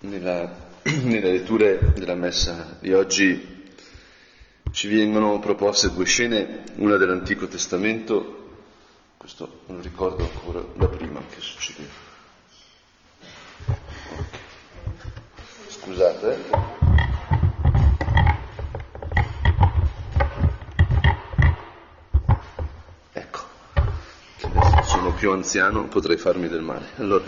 Nella, nelle letture della messa di oggi ci vengono proposte due scene, una dell'Antico Testamento, questo non ricordo ancora da prima che succedeva. Scusate. Ecco, sono più anziano, potrei farmi del male. Allora,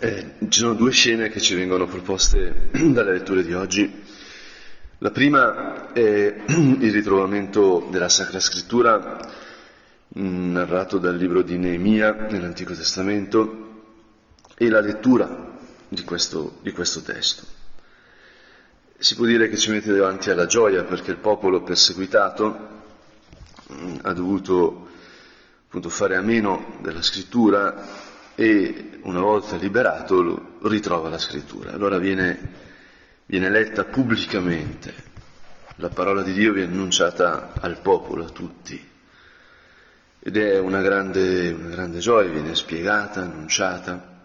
eh, ci sono due scene che ci vengono proposte dalle letture di oggi. La prima è il ritrovamento della Sacra Scrittura mm, narrato dal libro di Neemia nell'Antico Testamento e la lettura di questo, di questo testo. Si può dire che ci mette davanti alla gioia perché il popolo perseguitato mm, ha dovuto appunto fare a meno della scrittura e una volta liberato ritrova la scrittura. Allora viene, viene letta pubblicamente, la parola di Dio viene annunciata al popolo, a tutti. Ed è una grande, una grande gioia, viene spiegata, annunciata.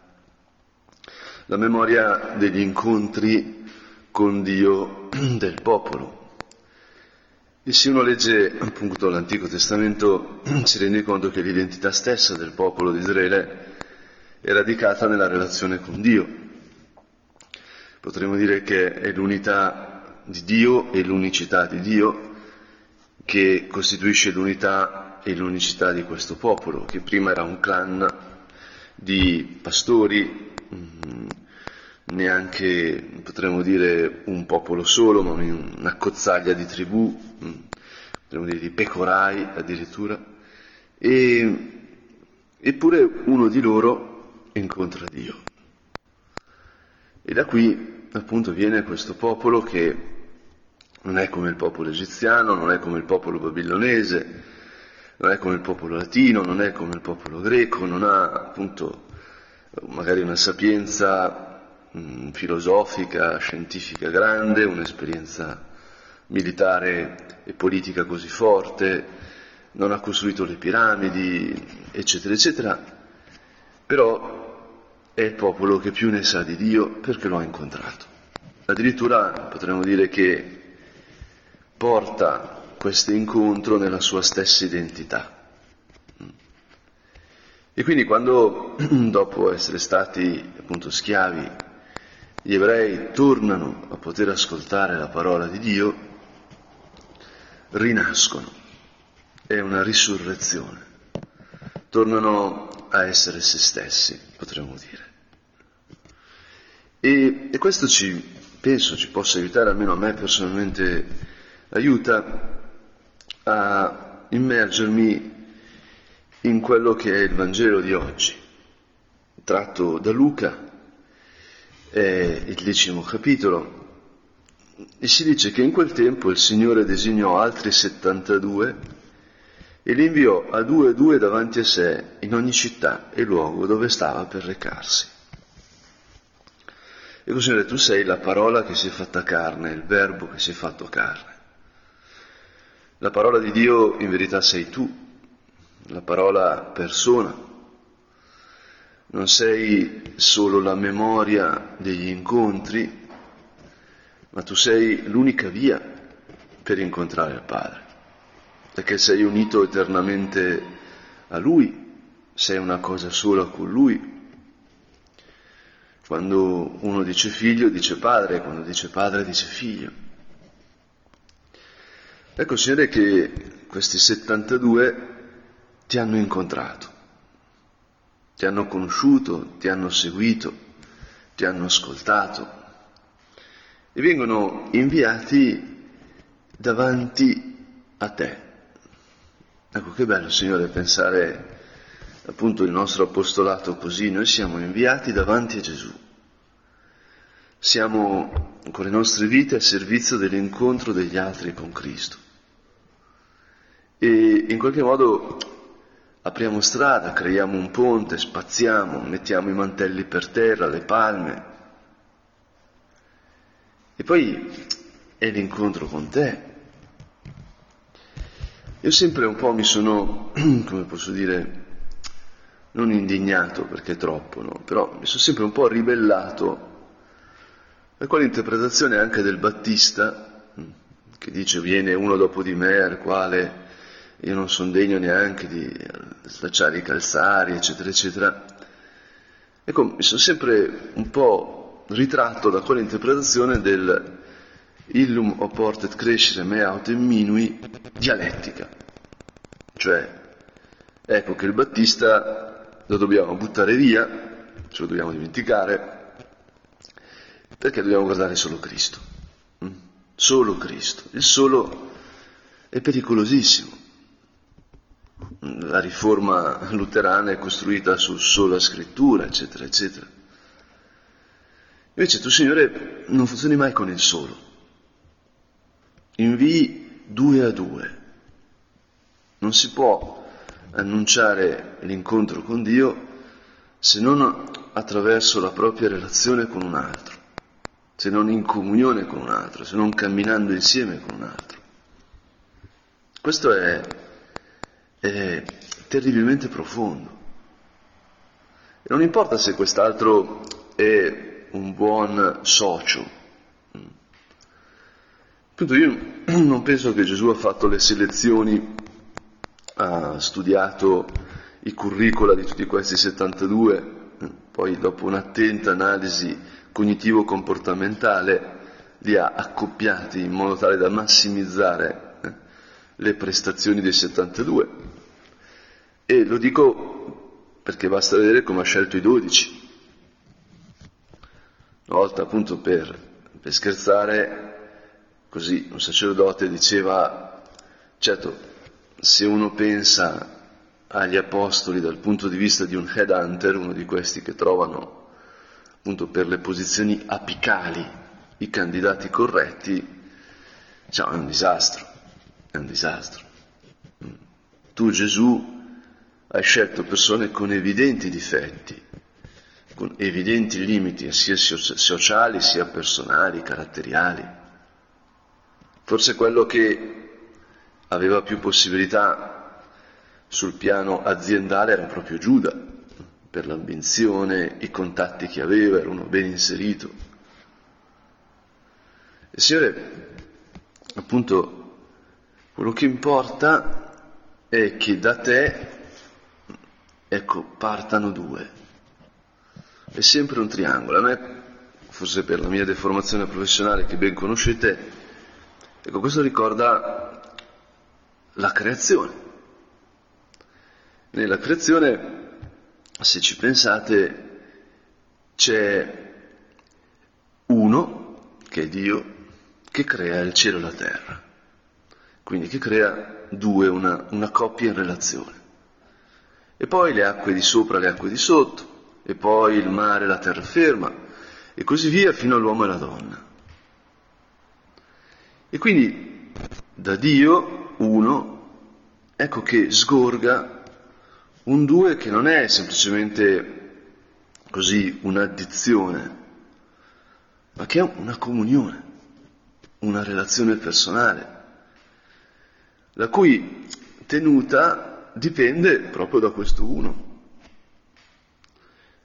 La memoria degli incontri con Dio del popolo. E se uno legge appunto l'Antico Testamento si rende conto che l'identità stessa del popolo di Israele è radicata nella relazione con Dio. Potremmo dire che è l'unità di Dio e l'unicità di Dio che costituisce l'unità e l'unicità di questo popolo, che prima era un clan di pastori, mm, neanche potremmo dire un popolo solo, ma una cozzaglia di tribù, mm, potremmo dire di pecorai addirittura, e, eppure uno di loro incontra Dio. E da qui appunto viene questo popolo che non è come il popolo egiziano, non è come il popolo babilonese, non è come il popolo latino, non è come il popolo greco, non ha appunto magari una sapienza mh, filosofica, scientifica grande, un'esperienza militare e politica così forte, non ha costruito le piramidi, eccetera, eccetera, però è il popolo che più ne sa di Dio perché lo ha incontrato. Addirittura potremmo dire che porta questo incontro nella sua stessa identità. E quindi quando, dopo essere stati appunto schiavi, gli ebrei tornano a poter ascoltare la parola di Dio, rinascono. È una risurrezione. Tornano a essere se stessi, potremmo dire. E, e questo ci, penso ci possa aiutare, almeno a me personalmente aiuta a immergermi in quello che è il Vangelo di oggi, tratto da Luca, è il decimo capitolo, e si dice che in quel tempo il Signore designò altri 72 e li inviò a due e due davanti a sé in ogni città e luogo dove stava per recarsi. Ecco Signore, tu sei la parola che si è fatta carne, il verbo che si è fatto carne. La parola di Dio in verità sei tu, la parola persona. Non sei solo la memoria degli incontri, ma tu sei l'unica via per incontrare il Padre, perché sei unito eternamente a Lui, sei una cosa sola con Lui, quando uno dice figlio dice padre, quando dice padre dice figlio. Ecco, Signore, che questi 72 ti hanno incontrato, ti hanno conosciuto, ti hanno seguito, ti hanno ascoltato e vengono inviati davanti a te. Ecco che bello, Signore, pensare appunto il nostro apostolato così, noi siamo inviati davanti a Gesù. Siamo con le nostre vite a servizio dell'incontro degli altri con Cristo. E in qualche modo apriamo strada, creiamo un ponte, spaziamo, mettiamo i mantelli per terra, le palme. E poi è l'incontro con te. Io sempre un po' mi sono, come posso dire, non indignato perché è troppo, no? però mi sono sempre un po' ribellato a quell'interpretazione anche del Battista, mm, che dice viene uno dopo di me al quale io non sono degno neanche di slacciare i calzari, eccetera, eccetera. Ecco, mi sono sempre un po' ritratto da quell'interpretazione del illum oportet crescere me autem minui dialettica. Cioè, ecco che il Battista lo dobbiamo buttare via, ce lo dobbiamo dimenticare, perché dobbiamo guardare solo Cristo. Mm? Solo Cristo. Il solo è pericolosissimo. La riforma luterana è costruita su sola scrittura, eccetera, eccetera. Invece tu, Signore, non funzioni mai con il solo. Invii due a due. Non si può annunciare l'incontro con Dio se non attraverso la propria relazione con un altro, se non in comunione con un altro, se non camminando insieme con un altro. Questo è, è terribilmente profondo. E non importa se quest'altro è un buon socio. Appunto io non penso che Gesù ha fatto le selezioni ha studiato i curricula di tutti questi 72, poi dopo un'attenta analisi cognitivo-comportamentale li ha accoppiati in modo tale da massimizzare eh, le prestazioni dei 72. E lo dico perché basta vedere come ha scelto i 12. Una volta appunto per, per scherzare, così un sacerdote diceva, certo, se uno pensa agli apostoli dal punto di vista di un headhunter, uno di questi che trovano appunto per le posizioni apicali i candidati corretti, diciamo, è un disastro, è un disastro. Tu Gesù hai scelto persone con evidenti difetti, con evidenti limiti sia sociali sia personali, caratteriali. Forse quello che aveva più possibilità sul piano aziendale era proprio Giuda, per l'ambizione, i contatti che aveva, era uno ben inserito. E Signore, appunto, quello che importa è che da te, ecco, partano due. È sempre un triangolo. A me, forse per la mia deformazione professionale che ben conoscete, ecco, questo ricorda la creazione. Nella creazione, se ci pensate, c'è uno, che è Dio, che crea il cielo e la terra. Quindi che crea due, una, una coppia in relazione. E poi le acque di sopra, le acque di sotto, e poi il mare, la terraferma, e così via fino all'uomo e alla donna. E quindi da Dio uno, ecco che sgorga un due che non è semplicemente così un'addizione, ma che è una comunione, una relazione personale, la cui tenuta dipende proprio da questo uno.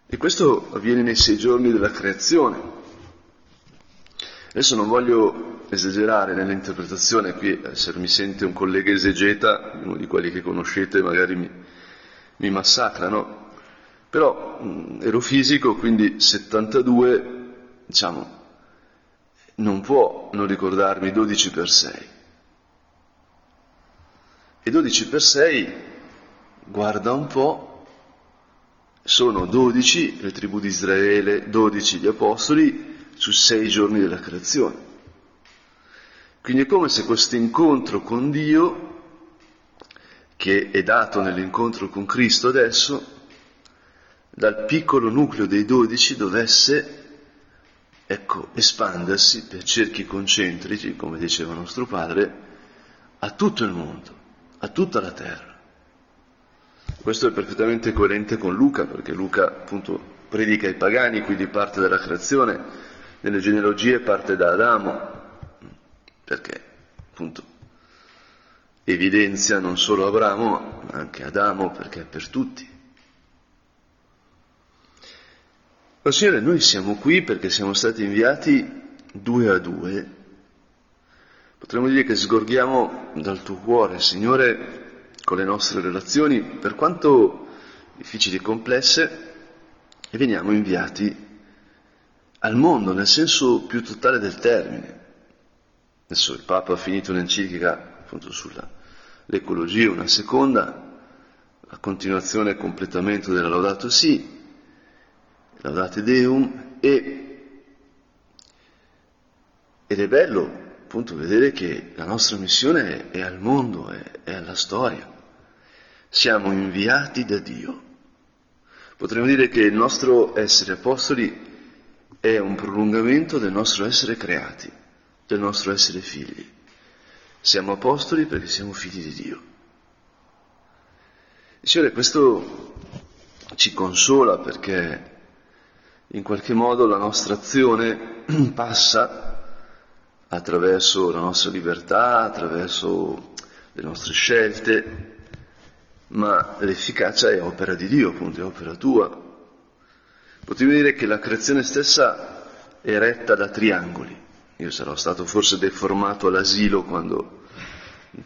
E questo avviene nei sei giorni della creazione. Adesso non voglio esagerare nell'interpretazione, qui eh, se mi sente un collega esegeta, uno di quelli che conoscete, magari mi, mi massacrano, però mh, ero fisico, quindi 72, diciamo, non può non ricordarmi 12 per 6. E 12 per 6, guarda un po', sono 12 le tribù di Israele, 12 gli apostoli, su sei giorni della creazione. Quindi è come se questo incontro con Dio, che è dato nell'incontro con Cristo adesso, dal piccolo nucleo dei dodici dovesse, ecco, espandersi per cerchi concentrici, come diceva nostro padre, a tutto il mondo, a tutta la terra. Questo è perfettamente coerente con Luca, perché Luca appunto predica ai pagani, quindi parte della creazione, nelle genealogie parte da Adamo, perché appunto evidenzia non solo Abramo, ma anche Adamo, perché è per tutti. Oh Signore, noi siamo qui perché siamo stati inviati due a due. Potremmo dire che sgorghiamo dal tuo cuore, Signore, con le nostre relazioni, per quanto difficili e complesse, e veniamo inviati al mondo nel senso più totale del termine. Adesso il Papa ha finito un'enciclica appunto sull'ecologia, una seconda, la continuazione e completamento della Laudato Si, Laudate Deum e, ed è bello appunto vedere che la nostra missione è, è al mondo, è, è alla storia. Siamo inviati da Dio. Potremmo dire che il nostro essere apostoli è un prolungamento del nostro essere creati, del nostro essere figli. Siamo apostoli perché siamo figli di Dio. Signore, questo ci consola perché in qualche modo la nostra azione passa attraverso la nostra libertà, attraverso le nostre scelte, ma l'efficacia è opera di Dio, appunto, è opera tua. Potremmo dire che la creazione stessa è retta da triangoli. Io sarò stato forse deformato all'asilo quando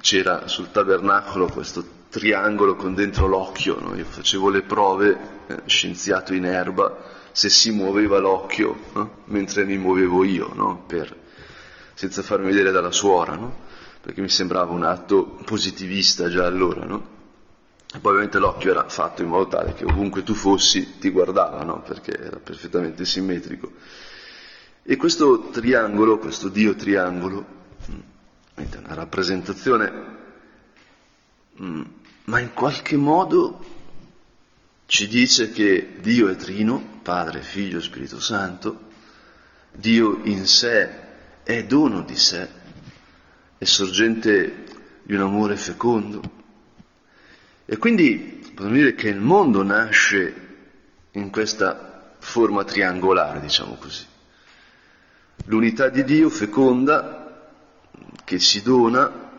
c'era sul tabernacolo questo triangolo con dentro l'occhio, no? io facevo le prove, eh, scienziato in erba, se si muoveva l'occhio no? mentre mi muovevo io, no? per, senza farmi vedere dalla suora, perché mi sembrava un atto positivista già allora. Poi ovviamente l'occhio era fatto in modo tale che ovunque tu fossi ti guardava, perché era perfettamente simmetrico. E questo triangolo, questo Dio triangolo, mm, è una rappresentazione, mm, ma in qualche modo ci dice che Dio è trino, Padre, Figlio, Spirito Santo, Dio in sé è dono di sé, è sorgente di un amore fecondo. E quindi potremmo dire che il mondo nasce in questa forma triangolare, diciamo così. L'unità di Dio feconda, che si dona,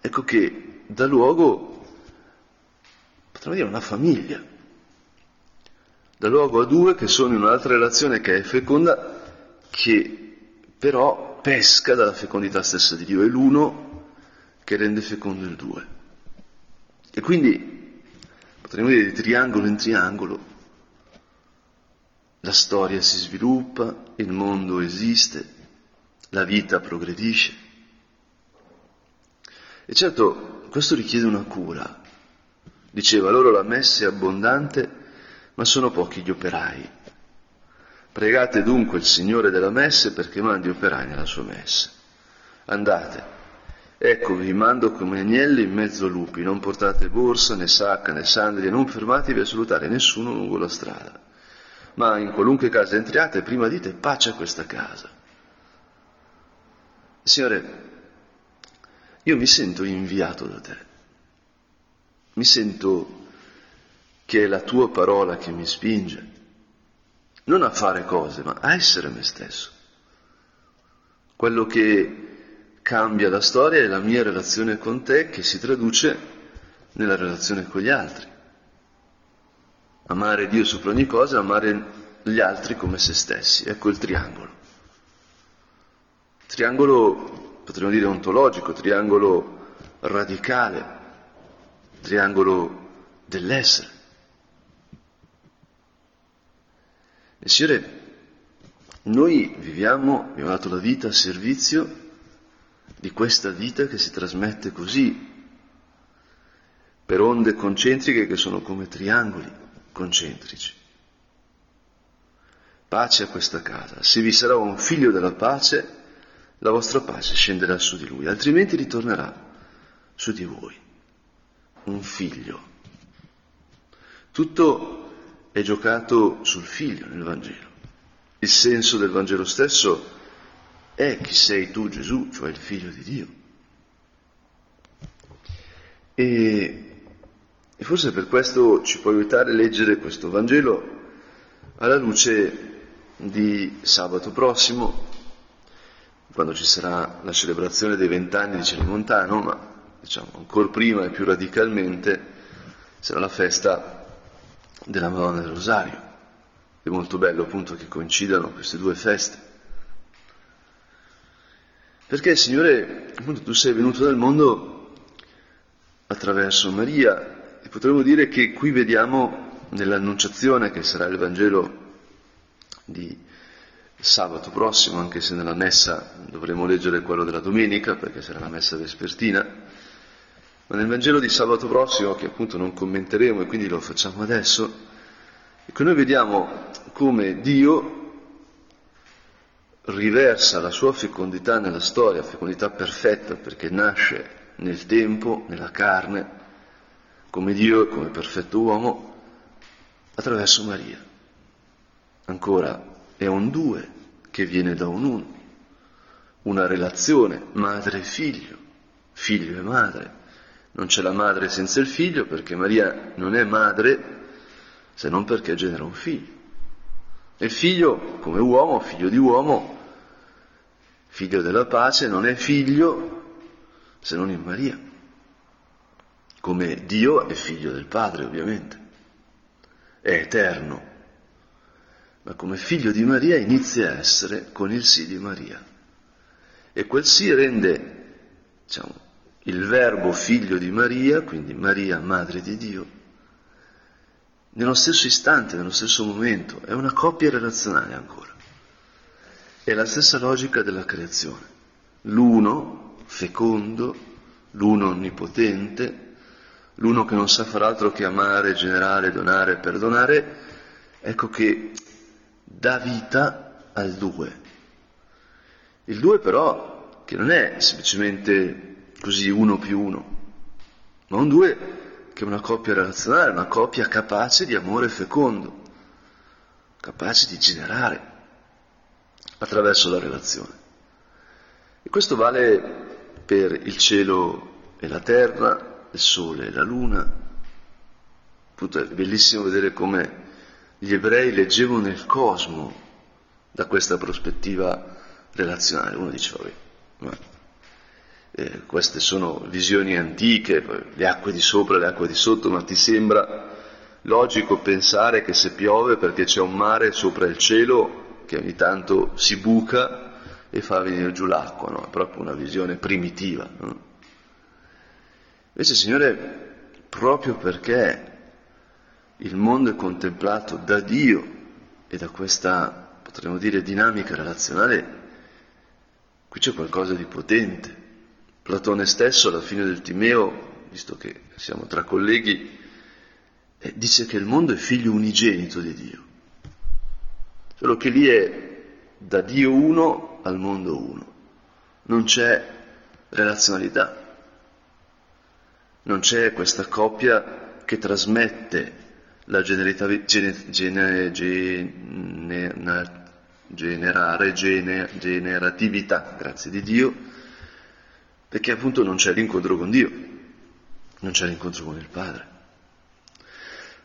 ecco che dà luogo, potremmo dire, a una famiglia dà luogo a due che sono in un'altra relazione che è feconda, che però pesca dalla fecondità stessa di Dio, è l'uno che rende fecondo il due. E quindi potremmo dire di triangolo in triangolo, la storia si sviluppa, il mondo esiste, la vita progredisce. E certo, questo richiede una cura. Diceva loro la messa è abbondante, ma sono pochi gli operai. Pregate dunque il Signore della messe perché mandi operai nella sua messa. Andate, ecco vi mando come agnelli in mezzo lupi, non portate borsa né sacca né sandali, non fermatevi a salutare nessuno lungo la strada. Ma in qualunque casa entriate, prima dite pace a questa casa. Signore, io mi sento inviato da te, mi sento che è la tua parola che mi spinge, non a fare cose, ma a essere me stesso. Quello che cambia la storia è la mia relazione con te che si traduce nella relazione con gli altri. Amare Dio sopra ogni cosa, amare gli altri come se stessi. Ecco il triangolo. Triangolo, potremmo dire, ontologico, triangolo radicale, triangolo dell'essere. E Signore, noi viviamo, abbiamo dato la vita a servizio di questa vita che si trasmette così, per onde concentriche che sono come triangoli concentrici. Pace a questa casa. Se vi sarà un figlio della pace, la vostra pace scenderà su di lui, altrimenti ritornerà su di voi. Un figlio. Tutto è giocato sul figlio nel Vangelo. Il senso del Vangelo stesso è chi sei tu Gesù, cioè il figlio di Dio. E, e forse per questo ci può aiutare a leggere questo Vangelo alla luce di sabato prossimo, quando ci sarà la celebrazione dei vent'anni di Celimontano, ma diciamo ancora prima e più radicalmente sarà la festa della Madonna del Rosario. È molto bello appunto che coincidano queste due feste. Perché Signore, appunto, tu sei venuto nel mondo attraverso Maria e potremmo dire che qui vediamo nell'annunciazione che sarà il Vangelo di sabato prossimo, anche se nella messa dovremo leggere quello della domenica, perché sarà la messa vespertina, ma nel Vangelo di sabato prossimo, che appunto non commenteremo e quindi lo facciamo adesso, ecco noi vediamo come Dio riversa la sua fecondità nella storia, fecondità perfetta perché nasce nel tempo, nella carne, come Dio e come perfetto uomo, attraverso Maria. Ancora, è un due che viene da un uno, una relazione madre e figlio, figlio e madre. Non c'è la madre senza il figlio perché Maria non è madre se non perché genera un figlio. E il figlio, come uomo, figlio di uomo, figlio della pace, non è figlio se non in Maria, come Dio è figlio del Padre, ovviamente, è eterno, ma come figlio di Maria inizia a essere con il sì di Maria. E quel sì rende diciamo, il verbo figlio di Maria, quindi Maria madre di Dio, nello stesso istante, nello stesso momento, è una coppia relazionale ancora. È la stessa logica della creazione. L'uno fecondo, l'uno onnipotente, l'uno che non sa far altro che amare, generare, donare, perdonare, ecco che dà vita al due. Il due però, che non è semplicemente così uno più uno, ma un due che è una coppia relazionale, una coppia capace di amore fecondo, capace di generare attraverso la relazione. E questo vale per il cielo e la terra, il sole e la luna. Appunto è bellissimo vedere come gli ebrei leggevano il cosmo da questa prospettiva relazionale. Uno dice, vabbè, ma eh, queste sono visioni antiche, le acque di sopra, le acque di sotto, ma ti sembra logico pensare che se piove perché c'è un mare sopra il cielo che ogni tanto si buca e fa venire giù l'acqua, no? è proprio una visione primitiva. No? Invece, Signore, proprio perché il mondo è contemplato da Dio e da questa, potremmo dire, dinamica relazionale, qui c'è qualcosa di potente. Platone stesso, alla fine del Timeo, visto che siamo tra colleghi, eh, dice che il mondo è figlio unigenito di Dio. Solo che lì è da Dio uno al mondo uno. Non c'è relazionalità. Non c'è questa coppia che trasmette la gene, gene, gene, generare, generatività, grazie di Dio, perché appunto non c'è l'incontro con Dio, non c'è l'incontro con il Padre.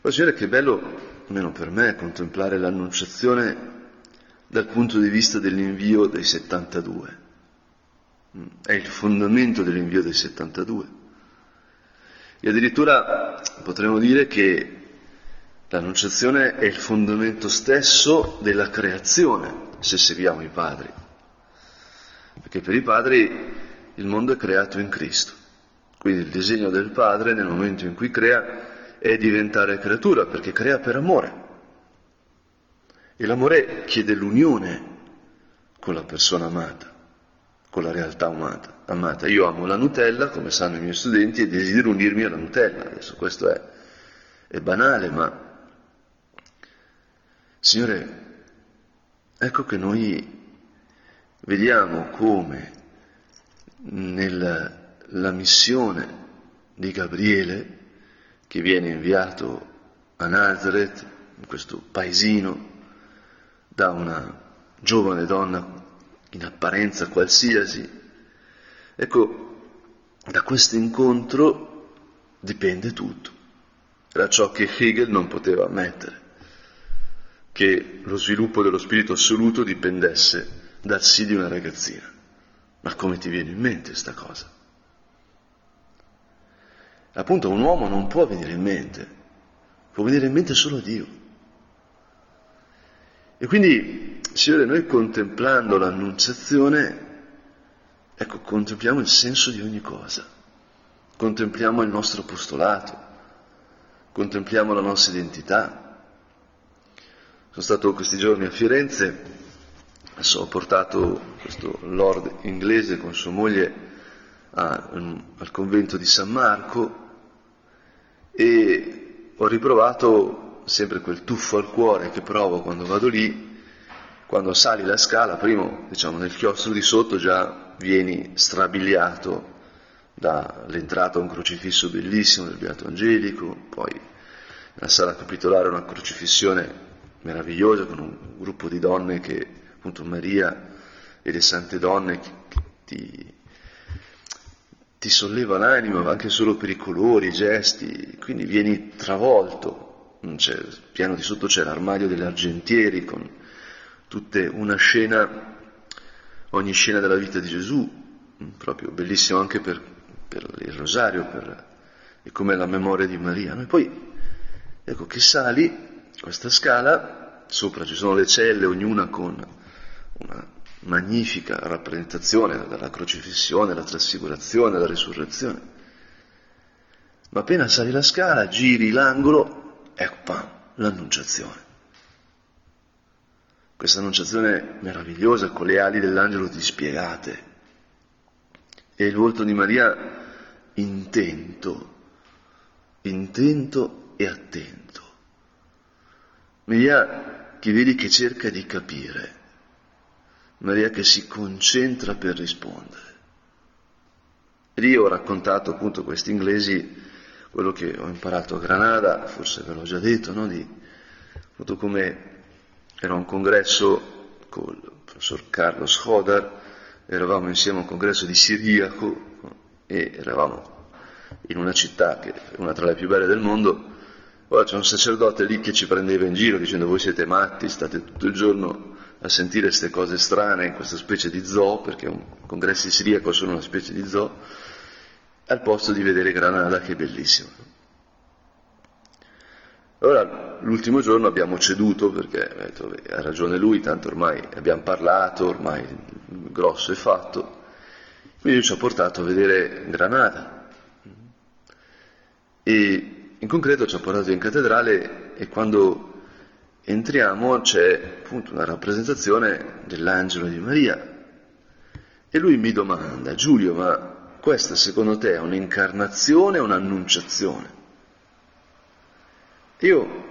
Poi Signore che bello almeno per me, contemplare l'annunciazione dal punto di vista dell'invio dei 72. È il fondamento dell'invio dei 72. E addirittura potremmo dire che l'annunciazione è il fondamento stesso della creazione, se seguiamo i padri. Perché per i padri il mondo è creato in Cristo. Quindi il disegno del padre nel momento in cui crea è diventare creatura, perché crea per amore. E l'amore chiede l'unione con la persona amata, con la realtà amata. amata. Io amo la Nutella, come sanno i miei studenti, e desidero unirmi alla Nutella. Adesso questo è, è banale, ma Signore, ecco che noi vediamo come nella missione di Gabriele che viene inviato a Nazareth, in questo paesino, da una giovane donna in apparenza qualsiasi. Ecco, da questo incontro dipende tutto. Era ciò che Hegel non poteva ammettere, che lo sviluppo dello spirito assoluto dipendesse dal sì di una ragazzina. Ma come ti viene in mente questa cosa? Appunto un uomo non può venire in mente, può venire in mente solo Dio. E quindi, Signore, noi contemplando l'annunciazione, ecco, contempliamo il senso di ogni cosa, contempliamo il nostro apostolato, contempliamo la nostra identità. Sono stato questi giorni a Firenze, ho portato questo lord inglese con sua moglie a, al convento di San Marco e ho riprovato sempre quel tuffo al cuore che provo quando vado lì, quando sali la scala, prima diciamo nel chiostro di sotto già vieni strabiliato dall'entrata a un crocifisso bellissimo del Beato Angelico, poi nella sala capitolare una crocifissione meravigliosa con un gruppo di donne che, appunto Maria e le sante donne, che ti, ti solleva l'anima anche solo per i colori, i gesti, quindi vieni travolto. C'è, piano di sotto c'è l'armadio delle argentieri con tutte una scena, ogni scena della vita di Gesù, proprio bellissimo anche per per il rosario, per, e come la memoria di Maria. E poi, ecco che sali questa scala, sopra ci sono le celle, ognuna con una magnifica rappresentazione della crocifissione, la trasfigurazione, la risurrezione. Ma appena sali la scala, giri l'angolo, ecco, pam, l'annunciazione. Questa annunciazione meravigliosa con le ali dell'angelo dispiegate, e il volto di Maria intento, intento e attento. Maria che vedi che cerca di capire, Maria che si concentra per rispondere. Ed io ho raccontato appunto a questi inglesi quello che ho imparato a Granada, forse ve l'ho già detto, no? di appunto come era un congresso con il professor Carlos Hodar, eravamo insieme a un congresso di Siriaco e eravamo in una città che è una tra le più belle del mondo, ora c'è un sacerdote lì che ci prendeva in giro dicendo voi siete matti, state tutto il giorno a sentire queste cose strane in questa specie di zoo, perché un congresso Siriaco sono una specie di zoo, al posto di vedere Granada che è bellissima. Allora, l'ultimo giorno abbiamo ceduto perché detto, ha ragione lui, tanto ormai abbiamo parlato, ormai il grosso è fatto, quindi ci ha portato a vedere Granada. E in concreto ci ha portato in cattedrale e quando entriamo c'è appunto una rappresentazione dell'angelo di Maria. E lui mi domanda, Giulio, ma questa secondo te è un'incarnazione o un'annunciazione? Io,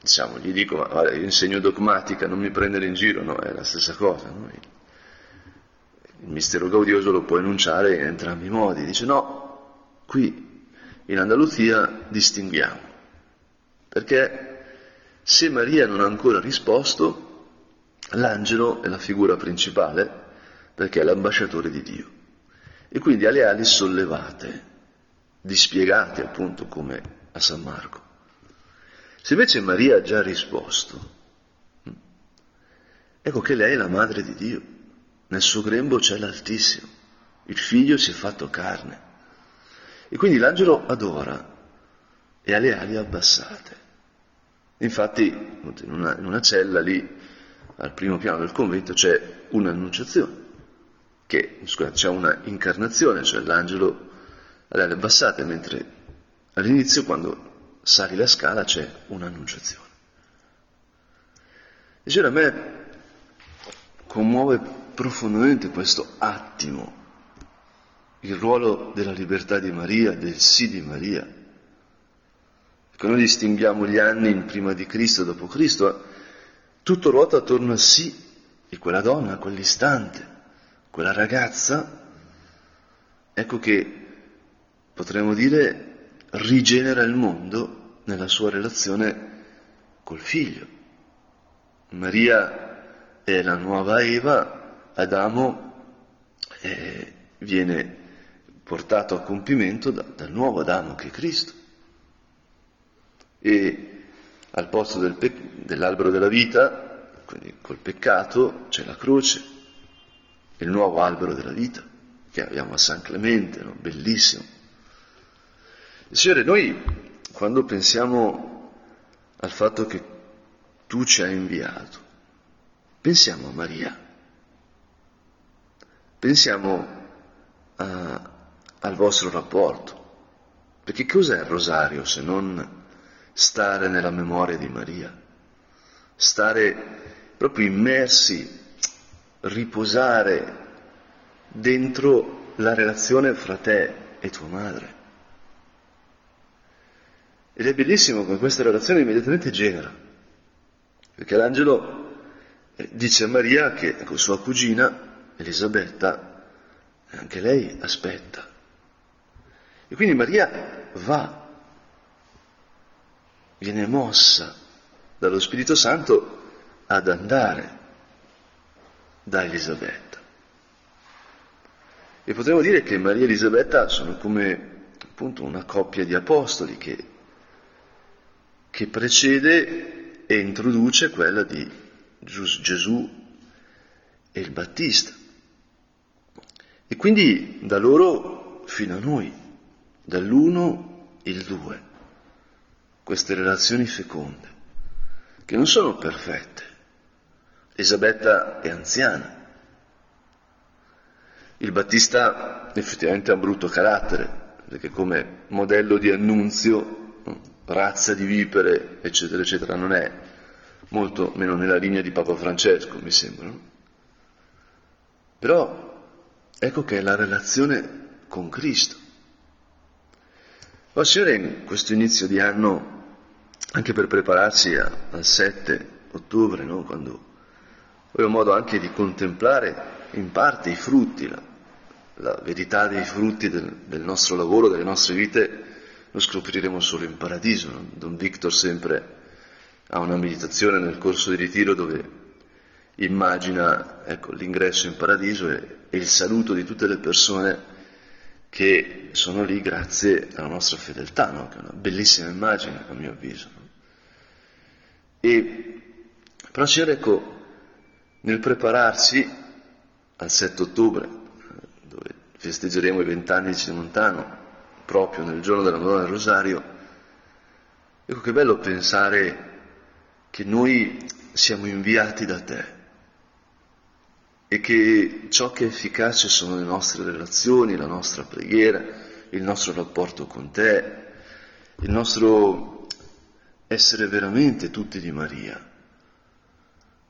diciamo, gli dico, ma guarda, io insegno dogmatica, non mi prendere in giro, no, è la stessa cosa. No? Il mistero gaudioso lo può enunciare in entrambi i modi. Dice no, qui in Andaluzia distinguiamo, perché se Maria non ha ancora risposto, l'angelo è la figura principale, perché è l'ambasciatore di Dio. E quindi ha le ali sollevate, dispiegate appunto come a San Marco. Se invece Maria ha già risposto, ecco che lei è la madre di Dio, nel suo grembo c'è l'Altissimo, il figlio si è fatto carne. E quindi l'angelo adora e ha le ali abbassate. Infatti in una, in una cella lì, al primo piano del convento, c'è un'annunciazione, che scusate, c'è una incarnazione, cioè l'angelo ha le ali abbassate, mentre all'inizio quando sali la scala c'è un'annunciazione. Dicevo, a me commuove profondamente questo attimo, il ruolo della libertà di Maria, del sì di Maria. Ecco, noi distinguiamo gli anni in prima di Cristo e dopo Cristo, tutto ruota attorno al sì di quella donna, quell'istante, quella ragazza, ecco che potremmo dire rigenera il mondo nella sua relazione col figlio. Maria è la nuova Eva, Adamo eh, viene portato a compimento da, dal nuovo Adamo che è Cristo. E al posto del pe- dell'albero della vita, quindi col peccato, c'è la croce, il nuovo albero della vita che abbiamo a San Clemente, no? bellissimo. Signore, noi quando pensiamo al fatto che tu ci hai inviato, pensiamo a Maria, pensiamo a, al vostro rapporto, perché cos'è il rosario se non stare nella memoria di Maria, stare proprio immersi, riposare dentro la relazione fra te e tua madre. Ed è bellissimo che questa relazione immediatamente genera, perché l'angelo eh, dice a Maria che con sua cugina Elisabetta, anche lei aspetta. E quindi Maria va, viene mossa dallo Spirito Santo ad andare da Elisabetta. E potremmo dire che Maria e Elisabetta sono come appunto una coppia di apostoli che che precede e introduce quella di Gesù e il Battista. E quindi da loro fino a noi, dall'uno il due, queste relazioni feconde, che non sono perfette. Elisabetta è anziana. Il Battista effettivamente ha un brutto carattere, perché come modello di annunzio razza di vipere, eccetera, eccetera, non è molto meno nella linea di Papa Francesco, mi sembra. No? Però ecco che è la relazione con Cristo. Signore in questo inizio di anno, anche per prepararsi a, al 7 ottobre, no? quando avevo modo anche di contemplare in parte i frutti, la, la verità dei frutti del, del nostro lavoro, delle nostre vite, lo scopriremo solo in paradiso. No? Don Victor sempre ha una meditazione nel corso di ritiro dove immagina ecco, l'ingresso in paradiso e, e, il saluto di tutte le persone che sono lì grazie alla nostra fedeltà, no? che è una bellissima immagine a mio avviso. E, però Signore, ecco, nel prepararsi al 7 ottobre, dove festeggeremo i vent'anni di Cinemontano, proprio nel giorno della Madonna del Rosario, ecco che bello pensare che noi siamo inviati da te e che ciò che è efficace sono le nostre relazioni, la nostra preghiera, il nostro rapporto con te, il nostro essere veramente tutti di Maria,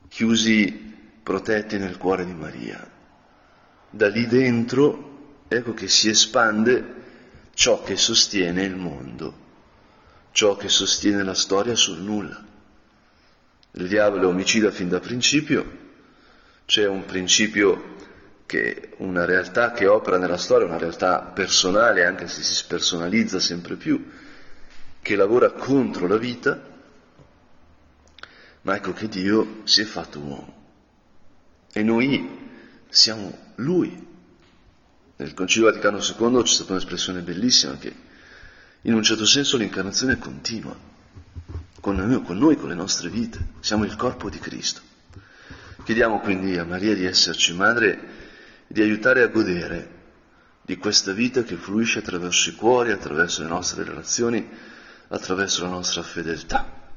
chiusi, protetti nel cuore di Maria. Da lì dentro, ecco che si espande ciò che sostiene il mondo, ciò che sostiene la storia sul nulla. Il diavolo è omicida fin da principio, c'è un principio che una realtà che opera nella storia, una realtà personale, anche se si spersonalizza sempre più, che lavora contro la vita, ma ecco che Dio si è fatto uomo. E noi siamo Lui, nel Concilio Vaticano II c'è stata un'espressione bellissima che in un certo senso l'incarnazione continua, con noi, con noi, con le nostre vite, siamo il corpo di Cristo. Chiediamo quindi a Maria di esserci madre e di aiutare a godere di questa vita che fluisce attraverso i cuori, attraverso le nostre relazioni, attraverso la nostra fedeltà.